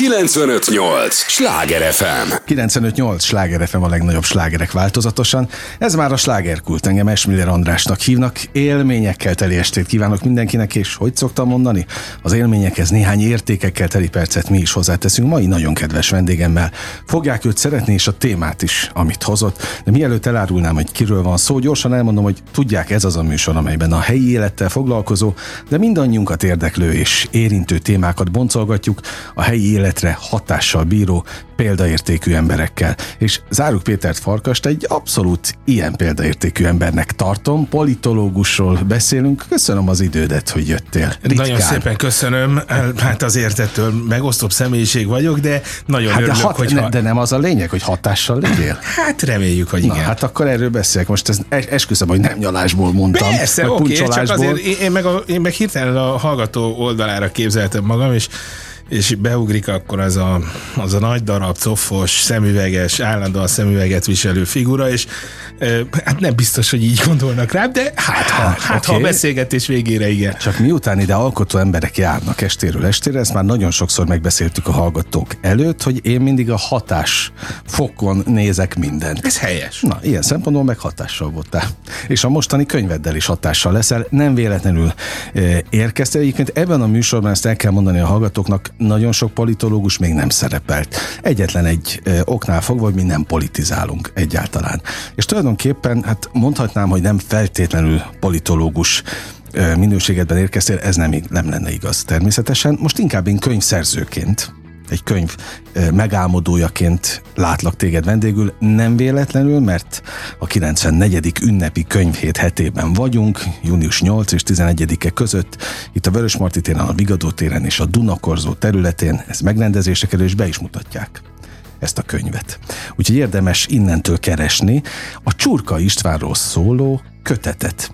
958! Sláger FM! 958! Sláger FM a legnagyobb slágerek változatosan. Ez már a slágerkult. Engem Esmiller Andrásnak hívnak. Élményekkel teli estét kívánok mindenkinek, és hogy szoktam mondani? Az élményekhez néhány értékekkel teli percet mi is hozzáteszünk mai nagyon kedves vendégemmel. Fogják őt szeretni, és a témát is, amit hozott. De mielőtt elárulnám, hogy kiről van szó, gyorsan elmondom, hogy tudják, ez az a műsor, amelyben a helyi élettel foglalkozó, de mindannyiunkat érdeklő és érintő témákat boncolgatjuk a helyi életre hatással bíró példaértékű emberekkel. És Záruk Pétert Farkast egy abszolút ilyen példaértékű embernek tartom. Politológusról beszélünk. Köszönöm az idődet, hogy jöttél. Ritkán. Nagyon szépen köszönöm. Hát azért ettől megosztóbb személyiség vagyok, de nagyon hát örülök, de hat, hogyha... De nem az a lényeg, hogy hatással legyél? Hát reméljük, hogy Na, igen. hát akkor erről beszélek. Most ez esküszöm, hogy nem nyalásból mondtam. Persze, oké, okay, csak azért én meg, a, én meg hirtelen a hallgató oldalára képzeltem magam, és és beugrik akkor az a, az a nagy darab, cofos, szemüveges, állandóan szemüveget viselő figura, és hát nem biztos, hogy így gondolnak rá, de hát ha, hát, hát okay. ha a beszélgetés végére igen. Csak miután ide alkotó emberek járnak estéről estére, ezt már nagyon sokszor megbeszéltük a hallgatók előtt, hogy én mindig a hatás fokon nézek mindent. Ez helyes. Na, ilyen szempontból meg hatással voltál. És a mostani könyveddel is hatással leszel. Nem véletlenül érkeztél. Egyébként ebben a műsorban ezt el kell mondani a hallgatóknak, nagyon sok politológus még nem szerepelt. Egyetlen egy oknál fogva, hogy mi nem politizálunk egyáltalán. És tulajdonképpen, hát mondhatnám, hogy nem feltétlenül politológus minőségedben érkeztél, ez nem, nem lenne igaz természetesen. Most inkább én könyvszerzőként egy könyv megálmodójaként látlak téged vendégül, nem véletlenül, mert a 94. ünnepi könyvhét hetében vagyunk, június 8 és 11-e között, itt a Vörösmarty téren, a Vigadó téren és a Dunakorzó területén, ez megrendezésre kerül, és be is mutatják ezt a könyvet. Úgyhogy érdemes innentől keresni a Csurka Istvánról szóló kötetet,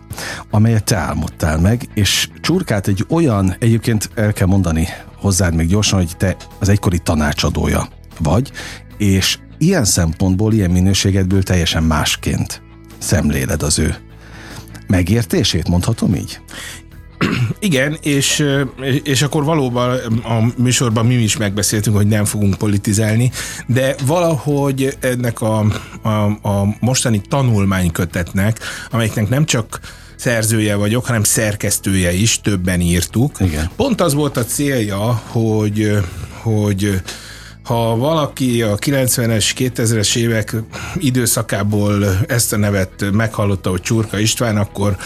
amelyet te álmodtál meg, és Csurkát egy olyan, egyébként el kell mondani hozzád még gyorsan, hogy te az egykori tanácsadója vagy, és ilyen szempontból, ilyen minőségedből teljesen másként szemléled az ő megértését, mondhatom így? Igen, és, és akkor valóban a műsorban mi is megbeszéltünk, hogy nem fogunk politizálni, de valahogy ennek a, a, a mostani tanulmánykötetnek, amelyiknek nem csak szerzője vagyok, hanem szerkesztője is, többen írtuk. Igen. Pont az volt a célja, hogy, hogy ha valaki a 90-es, 2000-es évek időszakából ezt a nevet meghallotta, hogy Csurka István, akkor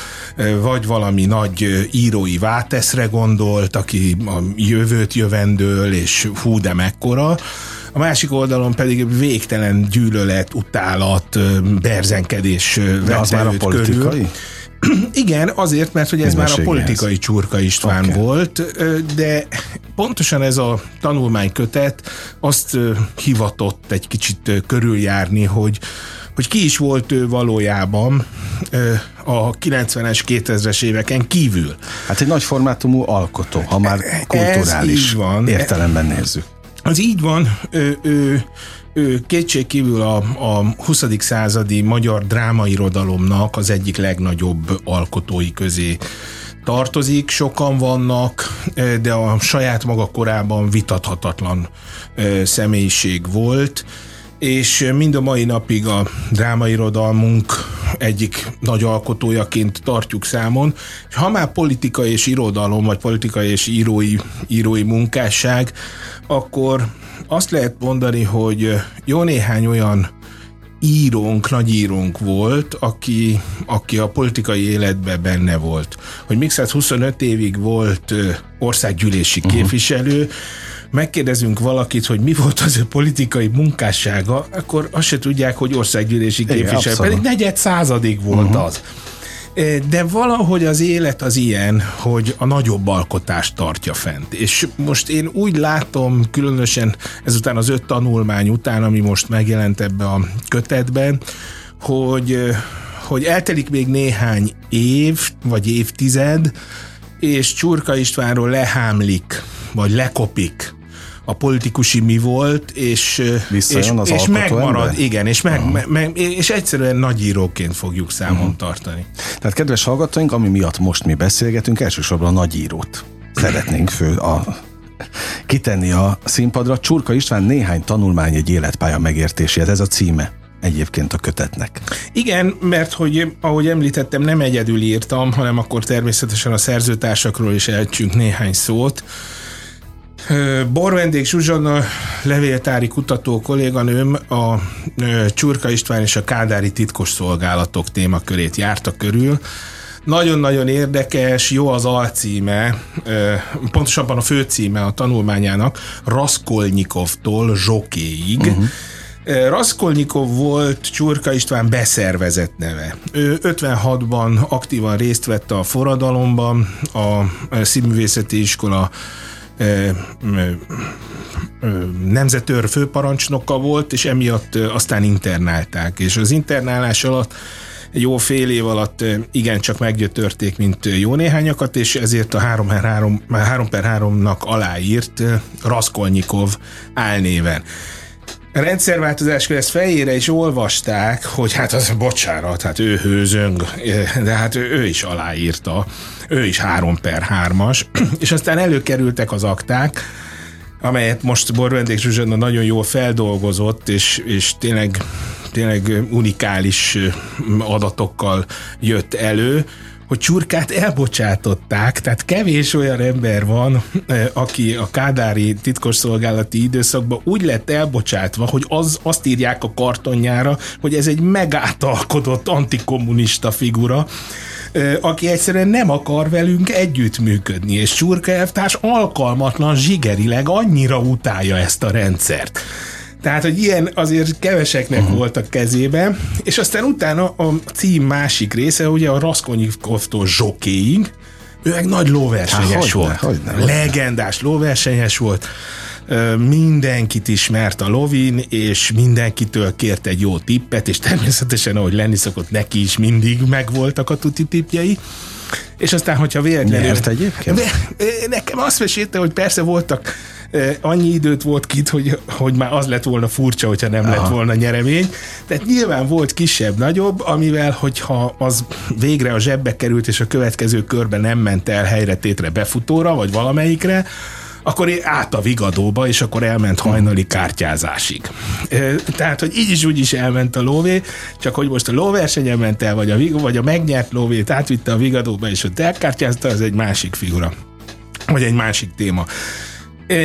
vagy valami nagy írói váteszre gondolt, aki a jövőt jövendől, és hú, de mekkora, a másik oldalon pedig végtelen gyűlölet, utálat, berzenkedés vette politikai? Körül. Igen, azért, mert hogy ez már a politikai Csurka István okay. volt, de pontosan ez a tanulmánykötet azt hivatott egy kicsit körüljárni, hogy hogy ki is volt ő valójában a 90-es, 2000-es éveken kívül. Hát egy nagy formátumú alkotó, ha már kulturális van. értelemben nézzük. Az így van, ő, ő ő kétségkívül a, a 20. századi magyar drámairodalomnak az egyik legnagyobb alkotói közé tartozik, sokan vannak, de a saját maga korában vitathatatlan személyiség volt, és mind a mai napig a drámairodalmunk egyik nagy alkotójaként tartjuk számon. Ha már politika és irodalom, vagy politika és írói, írói munkásság, akkor azt lehet mondani, hogy jó néhány olyan írónk, nagyírónk volt, aki, aki a politikai életben benne volt. Hogy még 25 évig volt országgyűlési uh-huh. Megkérdezünk valakit, hogy mi volt az ő politikai munkássága, akkor azt se tudják, hogy országgyűlési képviselő. Pedig negyed századig volt uh-huh. az. De valahogy az élet az ilyen, hogy a nagyobb alkotást tartja fent. És most én úgy látom, különösen ezután az öt tanulmány után, ami most megjelent ebbe a kötetben, hogy, hogy eltelik még néhány év, vagy évtized, és Csurka Istvánról lehámlik, vagy lekopik a politikusi mi volt, és, és, az és megmarad, ember? igen, és, meg, uh-huh. meg, és egyszerűen nagyíróként fogjuk számon uh-huh. tartani. Tehát kedves hallgatóink, ami miatt most mi beszélgetünk, elsősorban a nagyírót szeretnénk fő a kitenni a színpadra. Csurka István néhány tanulmány egy életpálya megértéséhez. Ez a címe egyébként a kötetnek. Igen, mert hogy ahogy említettem, nem egyedül írtam, hanem akkor természetesen a szerzőtársakról is elcsünk néhány szót. Borvendék Zsuzsanna levéltári kutató kolléganőm a Csurka István és a Kádári titkos szolgálatok témakörét járta körül. Nagyon-nagyon érdekes, jó az alcíme, pontosabban a főcíme a tanulmányának, Raskolnikovtól Zsokéig. Uh-huh. Raskolnikov volt Csurka István beszervezett neve. Ő 56-ban aktívan részt vett a forradalomban, a színművészeti iskola nemzetőr főparancsnoka volt, és emiatt aztán internálták. És az internálás alatt jó fél év alatt igencsak meggyötörték, mint jó néhányakat, és ezért a 3 per 3, 3 per 3-nak aláírt Raskolnikov álnéven. A rendszerváltozáskor ezt fejére is olvasták, hogy hát az bocsánat, hát ő hőzöng, de hát ő, ő is aláírta, ő is 3 per 3-as, és aztán előkerültek az akták, amelyet most Borvendék Zsuzsanna nagyon jól feldolgozott, és, és tényleg, tényleg unikális adatokkal jött elő, hogy csurkát elbocsátották, tehát kevés olyan ember van, aki a kádári titkosszolgálati időszakban úgy lett elbocsátva, hogy az, azt írják a kartonjára, hogy ez egy megátalkodott antikommunista figura, aki egyszerűen nem akar velünk együttműködni, és Csurka elvtárs alkalmatlan zsigerileg annyira utálja ezt a rendszert. Tehát, hogy ilyen azért keveseknek uh-huh. volt a kezében, és aztán utána a cím másik része, ugye a Raskolnikovtól zsokéig, ő meg nagy lóversenyes Há, volt. Hogyne, hogyne. Legendás lóversenyes volt mindenkit ismert a lovin, és mindenkitől kért egy jó tippet, és természetesen, ahogy lenni szokott, neki is mindig megvoltak a tuti tippjei. És aztán, hogyha véletlenül... Nyert egyébként? Nekem azt mesélte, hogy persze voltak annyi időt volt kit, hogy, hogy már az lett volna furcsa, hogyha nem Aha. lett volna nyeremény. Tehát nyilván volt kisebb-nagyobb, amivel, hogyha az végre a zsebbe került, és a következő körben nem ment el helyre tétre befutóra, vagy valamelyikre, akkor át a vigadóba, és akkor elment hajnali kártyázásig. Tehát, hogy így is úgy is elment a lóvé, csak hogy most a lóversenyen ment el, vagy a, vagy a megnyert lóvét átvitte a vigadóba, és ott elkártyázta, az egy másik figura. Vagy egy másik téma.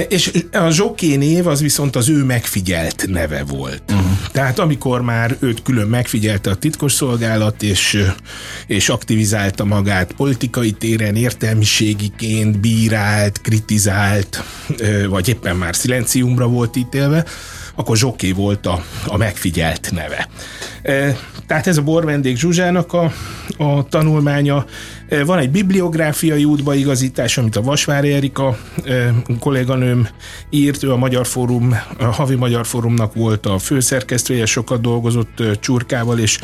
És a Zsoké név az viszont az ő megfigyelt neve volt. Uh-huh. Tehát amikor már őt külön megfigyelte a titkosszolgálat, és, és aktivizálta magát politikai téren, értelmiségiként bírált, kritizált, vagy éppen már szilenciumra volt ítélve, akkor Zsoké volt a, a megfigyelt neve. Tehát ez a borvendék Zsuzsának a, a tanulmánya. Van egy bibliográfiai útbaigazítás, amit a Vasvári Erika kolléganőm írt, ő a Magyar Fórum, a Havi Magyar Fórumnak volt a főszerkesztője, sokat dolgozott Csurkával, és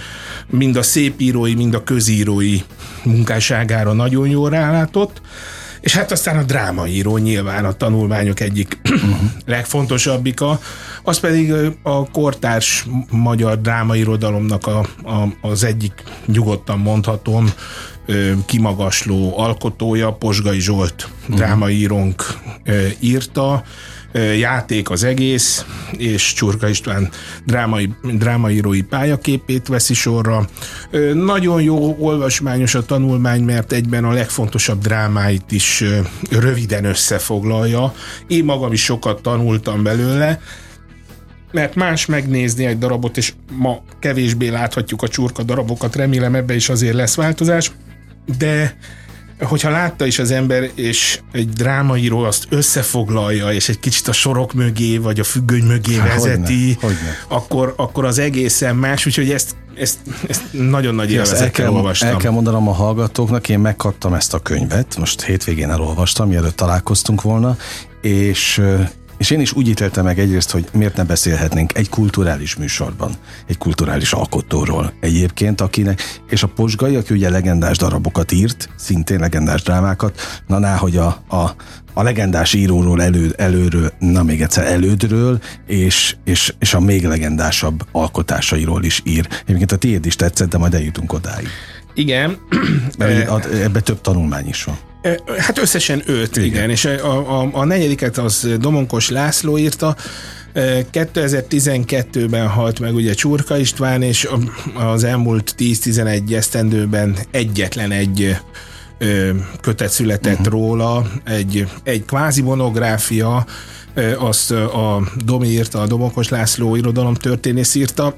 mind a szépírói, mind a közírói munkásságára nagyon jól rálátott. És hát aztán a drámaíró nyilván a tanulmányok egyik uh-huh. legfontosabbika, az pedig a kortárs magyar drámairodalomnak a, a, az egyik nyugodtan mondhatom kimagasló alkotója, Posgai Zsolt uh-huh. drámaírónk írta, játék az egész, és Csurka István drámai, drámaírói pályaképét veszi sorra. Nagyon jó olvasmányos a tanulmány, mert egyben a legfontosabb drámáit is röviden összefoglalja. Én magam is sokat tanultam belőle, mert más megnézni egy darabot, és ma kevésbé láthatjuk a csurka darabokat, remélem ebbe is azért lesz változás, de hogyha látta is az ember, és egy drámaíró azt összefoglalja, és egy kicsit a sorok mögé, vagy a függöny mögé Há, vezeti, hogyne, hogyne. Akkor, akkor az egészen más, úgyhogy ezt, ezt, ezt nagyon nagy élvezettel olvastam. El kell mondanom a hallgatóknak, én megkaptam ezt a könyvet, most hétvégén elolvastam, mielőtt találkoztunk volna, és és én is úgy ítéltem meg egyrészt, hogy miért ne beszélhetnénk egy kulturális műsorban, egy kulturális alkotóról egyébként, akinek, és a Posgai, aki ugye legendás darabokat írt, szintén legendás drámákat, na ná, hogy a, a, a legendás íróról elő, előről, na még egyszer elődről, és, és, és a még legendásabb alkotásairól is ír. Egyébként a tiéd is tetszett, de majd eljutunk odáig. Igen. Mert ebbe több tanulmány is van. Hát összesen öt, igen. igen. És a, a, a negyediket az Domonkos László írta, 2012-ben halt meg ugye Csurka István, és az elmúlt 10-11 esztendőben egyetlen egy kötet született uh-huh. róla, egy, egy kvázi monográfia, azt a Domi írta, a Domokos László irodalomtörténész írta,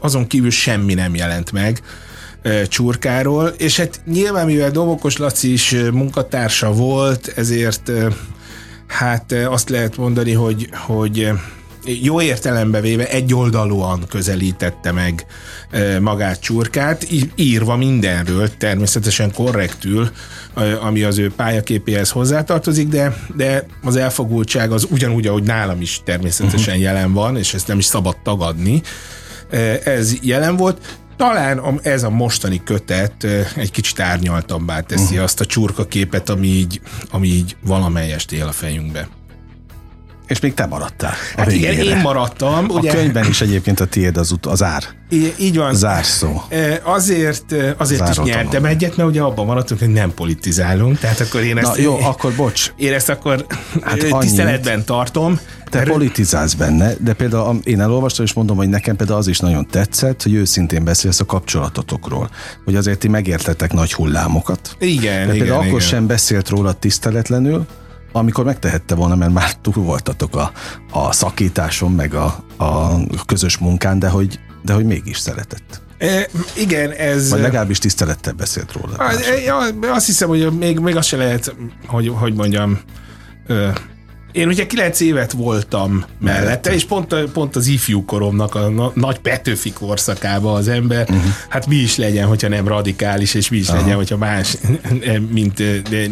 azon kívül semmi nem jelent meg Csurkáról, és hát nyilván mivel Domokos Laci is munkatársa volt, ezért hát azt lehet mondani, hogy, hogy jó értelembe véve egyoldalúan közelítette meg magát Csurkát, írva mindenről, természetesen korrektül, ami az ő pályaképéhez hozzátartozik, de, de az elfogultság az ugyanúgy, ahogy nálam is természetesen uh-huh. jelen van, és ezt nem is szabad tagadni. Ez jelen volt. Talán ez a mostani kötet egy kicsit árnyaltabbá teszi uh-huh. azt a csurka képet, ami így, ami így valamelyest él a fejünkbe. És még te maradtál. Hát igen, én maradtam. Ugye? A könyvben is egyébként a tiéd az, ut- az ár. I- így van. Zárszó. Azért, azért is nyertem egyet, mert ugye abban maradtunk, hogy nem politizálunk, tehát akkor én ezt... Na, jó, akkor bocs. Én ezt akkor hát tiszteletben tartom. Te mert... politizálsz benne, de például én elolvastam, és mondom, hogy nekem például az is nagyon tetszett, hogy őszintén beszélsz a kapcsolatotokról. Hogy azért ti megértetek nagy hullámokat. Igen, de például igen, akkor igen. sem beszélt róla tiszteletlenül, amikor megtehette volna, mert már túl voltatok a, a szakításon, meg a, a közös munkán, de hogy, de hogy mégis szeretett. E, igen, ez... Vagy legalábbis tisztelettel beszélt róla. A, ja, azt hiszem, hogy még, még azt se lehet, hogy, hogy mondjam, én ugye 9 évet voltam mellette, és pont, pont az ifjú koromnak a na, nagy Petőfi korszakába az ember, uh-huh. hát mi is legyen, hogyha nem radikális, és mi is uh-huh. legyen, hogyha más, mint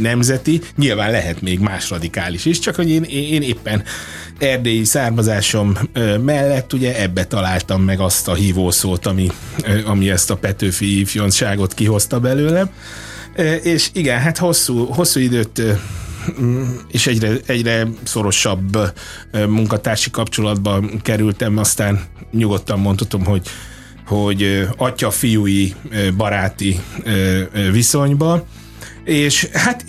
nemzeti. Nyilván lehet még más radikális is, csak hogy én, én éppen erdélyi származásom mellett ugye ebbe találtam meg azt a hívószót, ami, ami ezt a Petőfi ifjonságot kihozta belőlem. És igen, hát hosszú, hosszú időt és egyre, egyre szorosabb munkatársi kapcsolatba kerültem, aztán nyugodtan mondhatom, hogy hogy atya-fiúi baráti viszonyba, és hát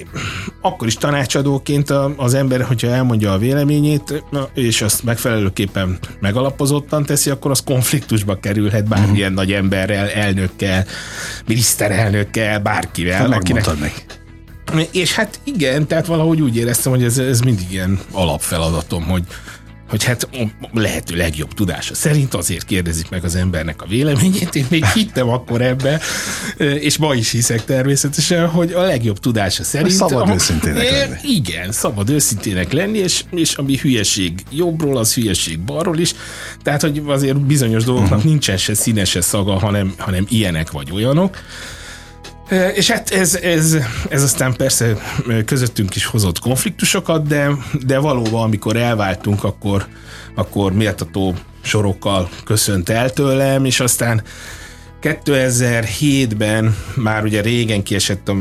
akkor is tanácsadóként az ember, hogyha elmondja a véleményét, és azt megfelelőképpen megalapozottan teszi, akkor az konfliktusba kerülhet bármilyen uh-huh. nagy emberrel, elnökkel, miniszterelnökkel, bárkivel. Te akinek... meg. És hát igen, tehát valahogy úgy éreztem, hogy ez, ez mindig ilyen alapfeladatom, hogy, hogy hát lehető legjobb tudása szerint azért kérdezik meg az embernek a véleményét. Én még hittem akkor ebbe, és ma is hiszek természetesen, hogy a legjobb tudása szerint... Szabad a, őszintének lenni. Igen, szabad őszintének lenni, és, és ami hülyeség jobbról, az hülyeség balról is. Tehát, hogy azért bizonyos dolgoknak uh-huh. nincsen se színe, se szaga, hanem, hanem ilyenek vagy olyanok. És hát ez, ez, ez aztán persze közöttünk is hozott konfliktusokat, de, de valóban, amikor elváltunk, akkor, akkor méltató sorokkal köszönt el tőlem, és aztán 2007-ben már ugye régen kiesett, a,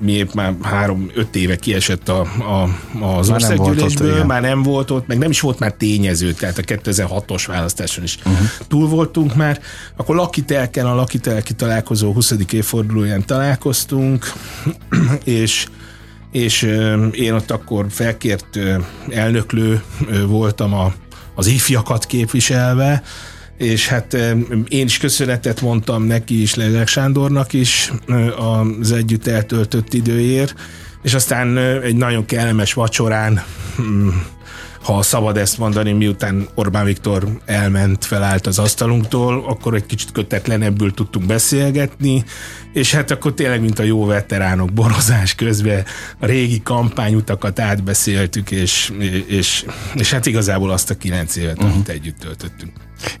miért már három-öt éve kiesett a, a, az már országgyűlésből, nem már nem volt ott, meg nem is volt már tényező, tehát a 2006-os választáson is uh-huh. túl voltunk már. Akkor Lakitelken, a Lakitelki találkozó 20. évfordulóján találkoztunk, és és én ott akkor felkért elnöklő voltam a, az ifjakat képviselve, és hát én is köszönetet mondtam neki is, Lezek Sándornak is az együtt eltöltött időért, és aztán egy nagyon kellemes vacsorán hm, ha szabad ezt mondani, miután Orbán Viktor elment, felállt az asztalunktól, akkor egy kicsit kötetlenebbül tudtunk beszélgetni, és hát akkor tényleg, mint a jó veteránok borozás közben a régi kampányutakat átbeszéltük, és, és, és hát igazából azt a kilenc évet, uh-huh. amit együtt töltöttünk.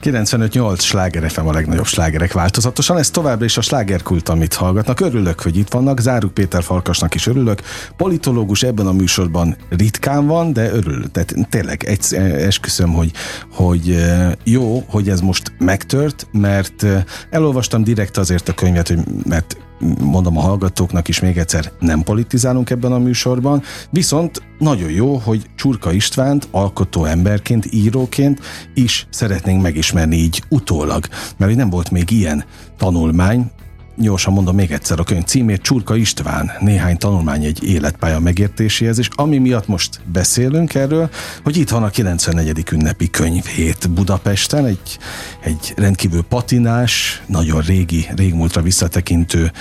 95-8 sláger FM a legnagyobb slágerek változatosan. Ez továbbra is a slágerkult, amit hallgatnak. Örülök, hogy itt vannak. Záruk Péter Farkasnak is örülök. Politológus ebben a műsorban ritkán van, de örülök. Tehát tényleg egy, esküszöm, hogy, hogy jó, hogy ez most megtört, mert elolvastam direkt azért a könyvet, hogy mert mondom a hallgatóknak is még egyszer, nem politizálunk ebben a műsorban, viszont nagyon jó, hogy Csurka Istvánt alkotó emberként, íróként is szeretnénk megismerni így utólag, mert nem volt még ilyen tanulmány, gyorsan mondom még egyszer a könyv címét, Csurka István, néhány tanulmány egy életpálya megértéséhez, és ami miatt most beszélünk erről, hogy itt van a 94. ünnepi könyvhét Budapesten, egy, egy rendkívül patinás, nagyon régi, régmúltra visszatekintő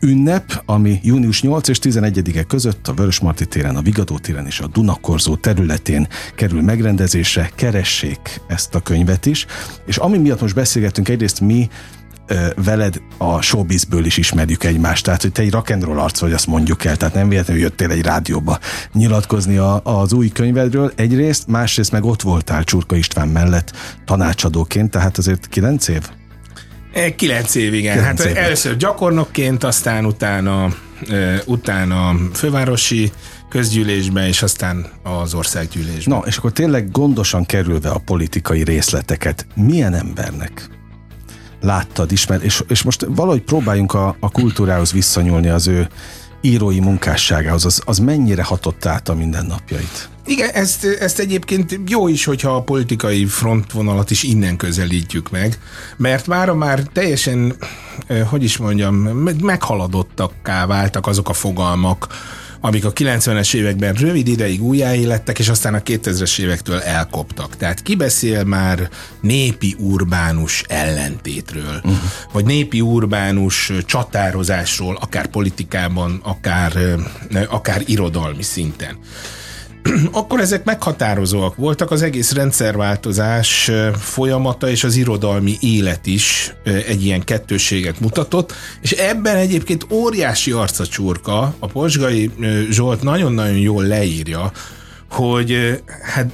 ünnep, ami június 8 és 11-e között a Vörösmarty téren, a Vigadó téren és a Dunakorzó területén kerül megrendezésre. Keressék ezt a könyvet is. És ami miatt most beszélgetünk, egyrészt mi veled a showbizből is ismerjük egymást, tehát hogy te egy rock'n'roll arc vagy, azt mondjuk el, tehát nem véletlenül jöttél egy rádióba nyilatkozni a, az új könyvedről egyrészt, másrészt meg ott voltál Csurka István mellett tanácsadóként, tehát azért kilenc év? E, kilenc év, igen. Kilenc hát év. először gyakornokként, aztán utána, utána fővárosi közgyűlésben, és aztán az országgyűlésben. Na, és akkor tényleg gondosan kerülve a politikai részleteket, milyen embernek láttad, ismer, és, és most valahogy próbáljunk a, a kultúrához visszanyúlni az ő írói munkásságához, az, az mennyire hatott át a mindennapjait? Igen, ezt, ezt egyébként jó is, hogyha a politikai frontvonalat is innen közelítjük meg, mert mára már teljesen, hogy is mondjam, meghaladottakká váltak azok a fogalmak, amik a 90-es években rövid ideig újjáélettek, és aztán a 2000-es évektől elkoptak. Tehát ki beszél már népi urbánus ellentétről, uh-huh. vagy népi urbánus csatározásról, akár politikában, akár, akár irodalmi szinten. akkor ezek meghatározóak voltak, az egész rendszerváltozás folyamata és az irodalmi élet is egy ilyen kettőséget mutatott, és ebben egyébként óriási arcacsurka, a Posgai Zsolt nagyon-nagyon jól leírja, hogy hát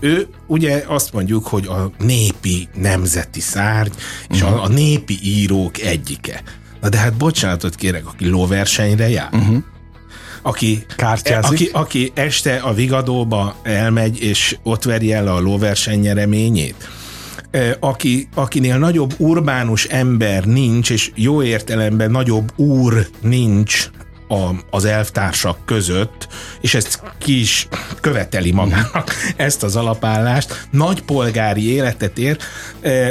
ő ugye azt mondjuk, hogy a népi nemzeti szárny, és uh-huh. a, a népi írók egyike. Na de hát bocsánatot kérek, aki lóversenyre jár. Uh-huh aki, aki, aki este a Vigadóba elmegy, és ott veri el a lóverseny nyereményét. Aki, akinél nagyobb urbánus ember nincs, és jó értelemben nagyobb úr nincs a, az elvtársak között, és ezt ki is követeli magának ezt az alapállást, nagy polgári életet ér,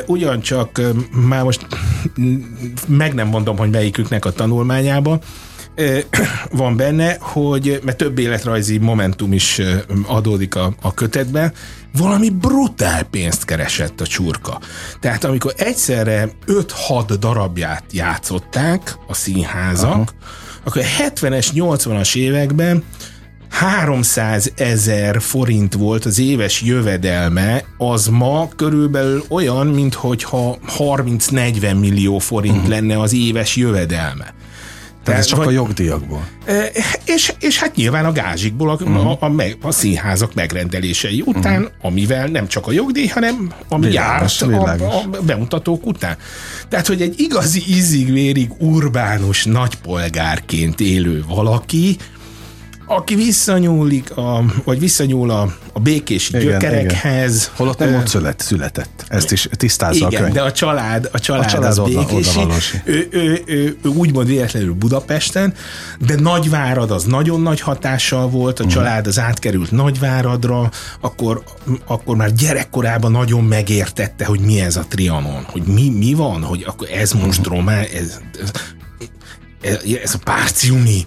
ugyancsak már most meg nem mondom, hogy melyiküknek a tanulmányába, van benne, hogy, mert több életrajzi momentum is adódik a, a kötetben, valami brutál pénzt keresett a csurka. Tehát amikor egyszerre 5-6 darabját játszották a színházak, Aha. akkor a 70-es, 80-as években 300 ezer forint volt az éves jövedelme, az ma körülbelül olyan, mintha 30-40 millió forint uh-huh. lenne az éves jövedelme. Tehát ez csak vagy, a jogdíjakból. És, és hát nyilván a gázsikból a, uh-huh. a, a, a színházak megrendelései után, uh-huh. amivel nem csak a jogdíj, hanem ami világos, járt világos. A, a bemutatók után. Tehát, hogy egy igazi ízig-vérig urbánus nagypolgárként élő valaki, aki visszanyúlik, a, vagy visszanyúl a, a békés igen, gyökerekhez. Igen. Holott nem ott szület, született. Ezt is tisztázza igen, a könyv. de a család, a család, a család az oda, békési. Oda ő, ő, ő, ő, úgymond véletlenül Budapesten, de Nagyvárad az nagyon nagy hatással volt, a uh-huh. család az átkerült Nagyváradra, akkor, akkor már gyerekkorában nagyon megértette, hogy mi ez a Trianon, hogy mi, mi van, hogy akkor ez most uh-huh. román, ez, ez, ez, ez a párciumi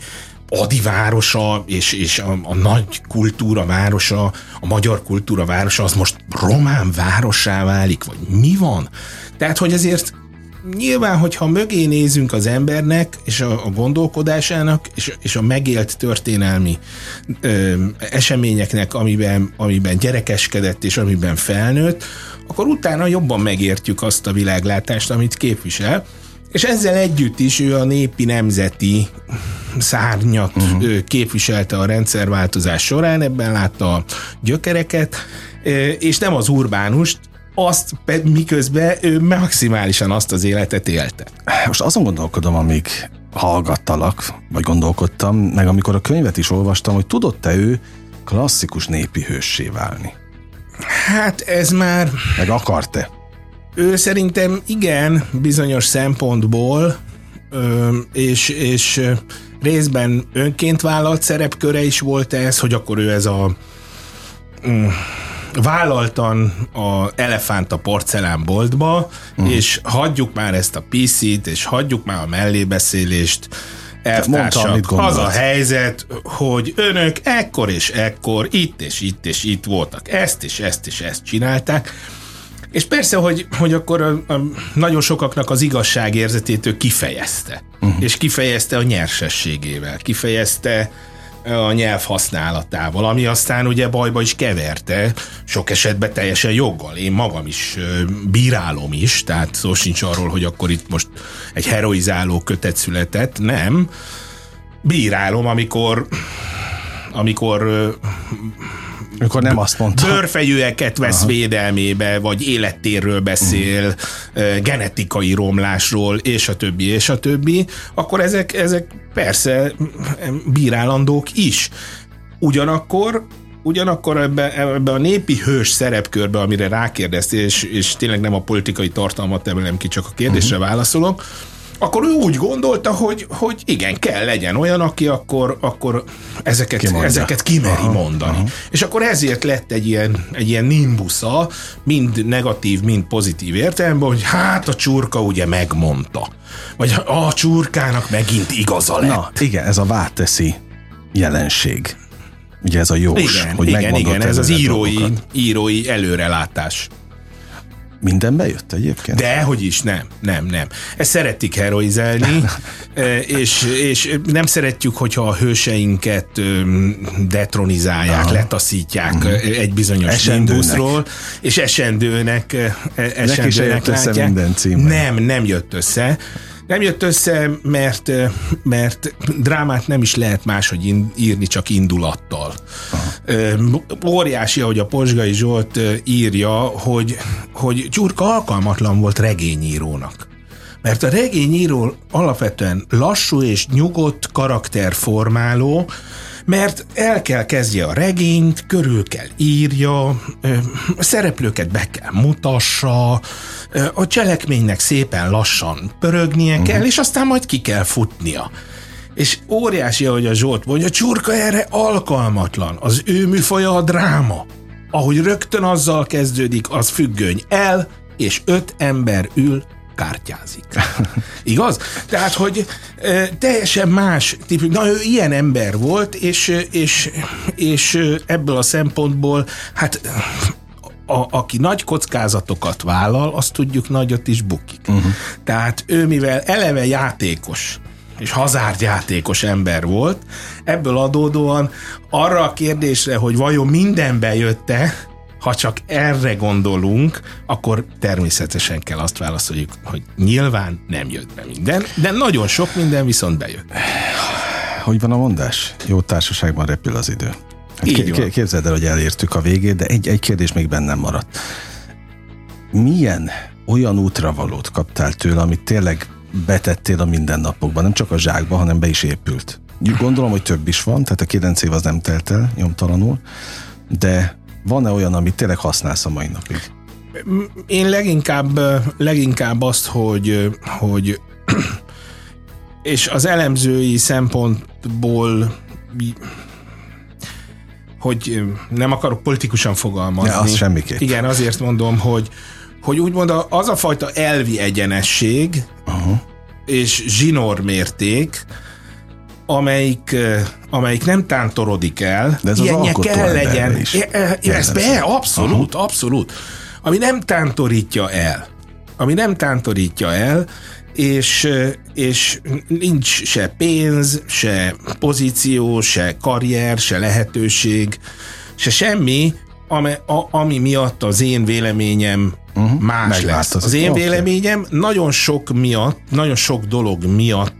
Adi városa és, és a, a nagy kultúra városa, a magyar kultúra városa, az most román várossá válik, vagy mi van? Tehát, hogy ezért nyilván, hogyha mögé nézünk az embernek, és a, a gondolkodásának, és, és a megélt történelmi ö, eseményeknek, amiben, amiben gyerekeskedett, és amiben felnőtt, akkor utána jobban megértjük azt a világlátást, amit képvisel, és ezzel együtt is ő a népi nemzeti szárnyat uh-huh. képviselte a rendszerváltozás során, ebben látta a gyökereket, és nem az urbánust, azt miközben ő maximálisan azt az életet élte. Most azon gondolkodom, amíg hallgattalak, vagy gondolkodtam, meg amikor a könyvet is olvastam, hogy tudott-e ő klasszikus népi hőssé válni? Hát ez már... Meg akart-e? Ő szerintem igen, bizonyos szempontból, és, és részben önként vállalt szerepköre is volt ez, hogy akkor ő ez a mm, vállaltan a elefánt a porcelánboltba, uh-huh. és hagyjuk már ezt a PC-t, és hagyjuk már a mellébeszélést, elvtársak, az a helyzet, hogy önök ekkor és ekkor, itt és itt és itt voltak, ezt és ezt és ezt csinálták, és persze, hogy, hogy akkor a, a, nagyon sokaknak az igazságérzetét ő kifejezte. Uh-huh. És kifejezte a nyersességével, kifejezte a nyelv használatával, ami aztán ugye bajba is keverte, sok esetben teljesen joggal. Én magam is bírálom is, tehát szó sincs arról, hogy akkor itt most egy heroizáló kötet született, nem. Bírálom, amikor amikor amikor nem azt mondta. Bőrfejűeket vesz Aha. védelmébe, vagy élettérről beszél, uh. genetikai romlásról, és a többi, és a többi, akkor ezek, ezek persze bírálandók is. Ugyanakkor ugyanakkor ebbe, ebbe a népi hős szerepkörbe, amire rákérdeztél, és, és tényleg nem a politikai tartalmat emelem ki, csak a kérdésre uh-huh. válaszolok, akkor ő úgy gondolta, hogy, hogy igen, kell legyen olyan, aki akkor, akkor ezeket, ezeket kimeri aha, mondani. Aha. És akkor ezért lett egy ilyen, egy ilyen nimbusza, mind negatív, mind pozitív értelemben, hogy hát a csurka ugye megmondta. Vagy a csurkának megint igaza lett. Na, igen, ez a váteszi jelenség. Ugye ez a jós, igen, hogy igen, igen, ez az írói, írói előrelátás. Minden bejött egyébként? De, hogy is, nem, nem, nem. Ezt szeretik heroizálni, és, és nem szeretjük, hogyha a hőseinket detronizálják, Aha. letaszítják uh-huh. egy bizonyos nimbuszról, és esendőnek, esendőnek látják. minden Nem, nem jött össze. Nem jött össze, mert, mert drámát nem is lehet máshogy írni, csak indulattal. Aha. Óriási, ahogy a Posgai Zsolt írja, hogy, hogy Gyurka alkalmatlan volt regényírónak. Mert a regényíró alapvetően lassú és nyugodt karakterformáló, mert el kell kezdje a regényt, körül kell írja, szereplőket be kell mutassa, a cselekménynek szépen lassan pörögnie uh-huh. kell, és aztán majd ki kell futnia. És óriási, ahogy a Zsolt mondja, Csurka erre alkalmatlan. Az ő műfaja a dráma. Ahogy rögtön azzal kezdődik, az függöny el, és öt ember ül kártyázik. Igaz? Tehát, hogy e, teljesen más típus. Na, ő ilyen ember volt, és, és, és ebből a szempontból, hát a, aki nagy kockázatokat vállal, azt tudjuk nagyot is bukik. Uh-huh. Tehát ő, mivel eleve játékos, és játékos ember volt, ebből adódóan arra a kérdésre, hogy vajon mindenbe jötte, ha csak erre gondolunk, akkor természetesen kell azt válaszoljuk, hogy nyilván nem jött be minden, de nagyon sok minden viszont bejött. Hogy van a mondás? Jó társaságban repül az idő. Hát Így k- képzeld el, hogy elértük a végét, de egy, egy kérdés még bennem maradt. Milyen olyan útravalót kaptál tőle, amit tényleg betettél a mindennapokban, nem csak a zsákba, hanem be is épült? Gondolom, hogy több is van, tehát a kilenc év az nem telt el nyomtalanul, de van-e olyan, amit tényleg használsz a mai napig? Én leginkább, leginkább azt, hogy, hogy és az elemzői szempontból hogy nem akarok politikusan fogalmazni. Ja, az semmiképp. Igen, azért mondom, hogy, hogy úgymond az a fajta elvi egyenesség uh-huh. és zsinórmérték, amelyik, amelyik nem tántorodik el, De ez ilyenje az kell legyen. Is. Ez be, abszolút, Aha. abszolút. Ami nem tántorítja el. Ami nem tántorítja el, és, és nincs se pénz, se pozíció, se karrier, se lehetőség, se semmi, ami, a, ami miatt az én véleményem uh-huh. más lesz. Az én okay. véleményem nagyon sok miatt, nagyon sok dolog miatt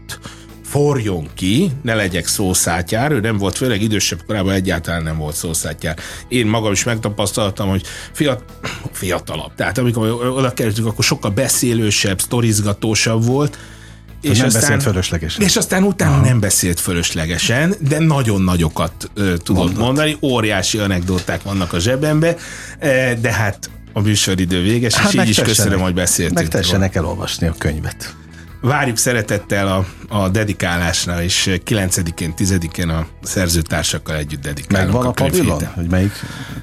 forjon ki, ne legyek szószátjár, ő nem volt, főleg idősebb korában egyáltalán nem volt szószátjár. Én magam is megtapasztaltam, hogy fiat, fiatalabb. Tehát amikor oda kerültünk, akkor sokkal beszélősebb, sztorizgatósabb volt, és nem aztán, beszélt fölöslegesen. És aztán utána Aha. nem beszélt fölöslegesen, de nagyon nagyokat ö, tudott Mondott. mondani, óriási anekdoták vannak a zsebembe, de hát a műsoridő véges, hát és így is köszönöm, hogy beszéltünk. Megtessenek elolvasni a könyvet. Várjuk szeretettel a, a dedikálásra, és 9-én, 10-én a szerzőtársakkal együtt dedikálunk Megvan a, a pavilon? Hogy melyik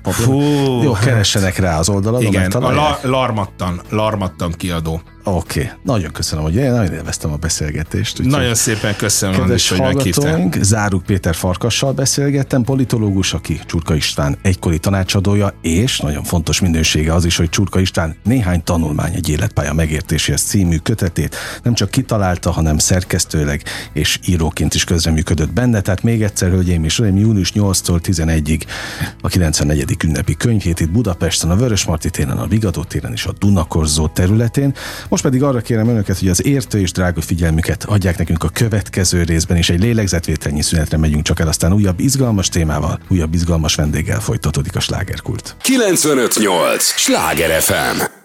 pavilon? Jó, keressenek rá az oldaladon, Igen, a la, Larmattan, Larmattan kiadó. Oké, okay. nagyon köszönöm, hogy én nagyon élveztem a beszélgetést. Úgy nagyon szépen köszönöm, Andis, hogy meghívtál. Záruk Péter Farkassal beszélgettem, politológus, aki Csurka István egykori tanácsadója, és nagyon fontos minősége az is, hogy Csurka István néhány tanulmány egy életpálya megértéséhez című kötetét nem csak kitalálta, hanem szerkesztőleg és íróként is közreműködött benne. Tehát még egyszer, hölgyeim és uraim, június 8-tól 11-ig a 94. ünnepi könyvét itt Budapesten, a Vörösmarty téren, a Vigadó téren és a Dunakorzó területén. Most pedig arra kérem önöket, hogy az értő és drága figyelmüket adják nekünk a következő részben, és egy lélegzetvételnyi szünetre megyünk csak el, aztán újabb izgalmas témával, újabb izgalmas vendéggel folytatódik a slágerkult. 958! Sláger FM!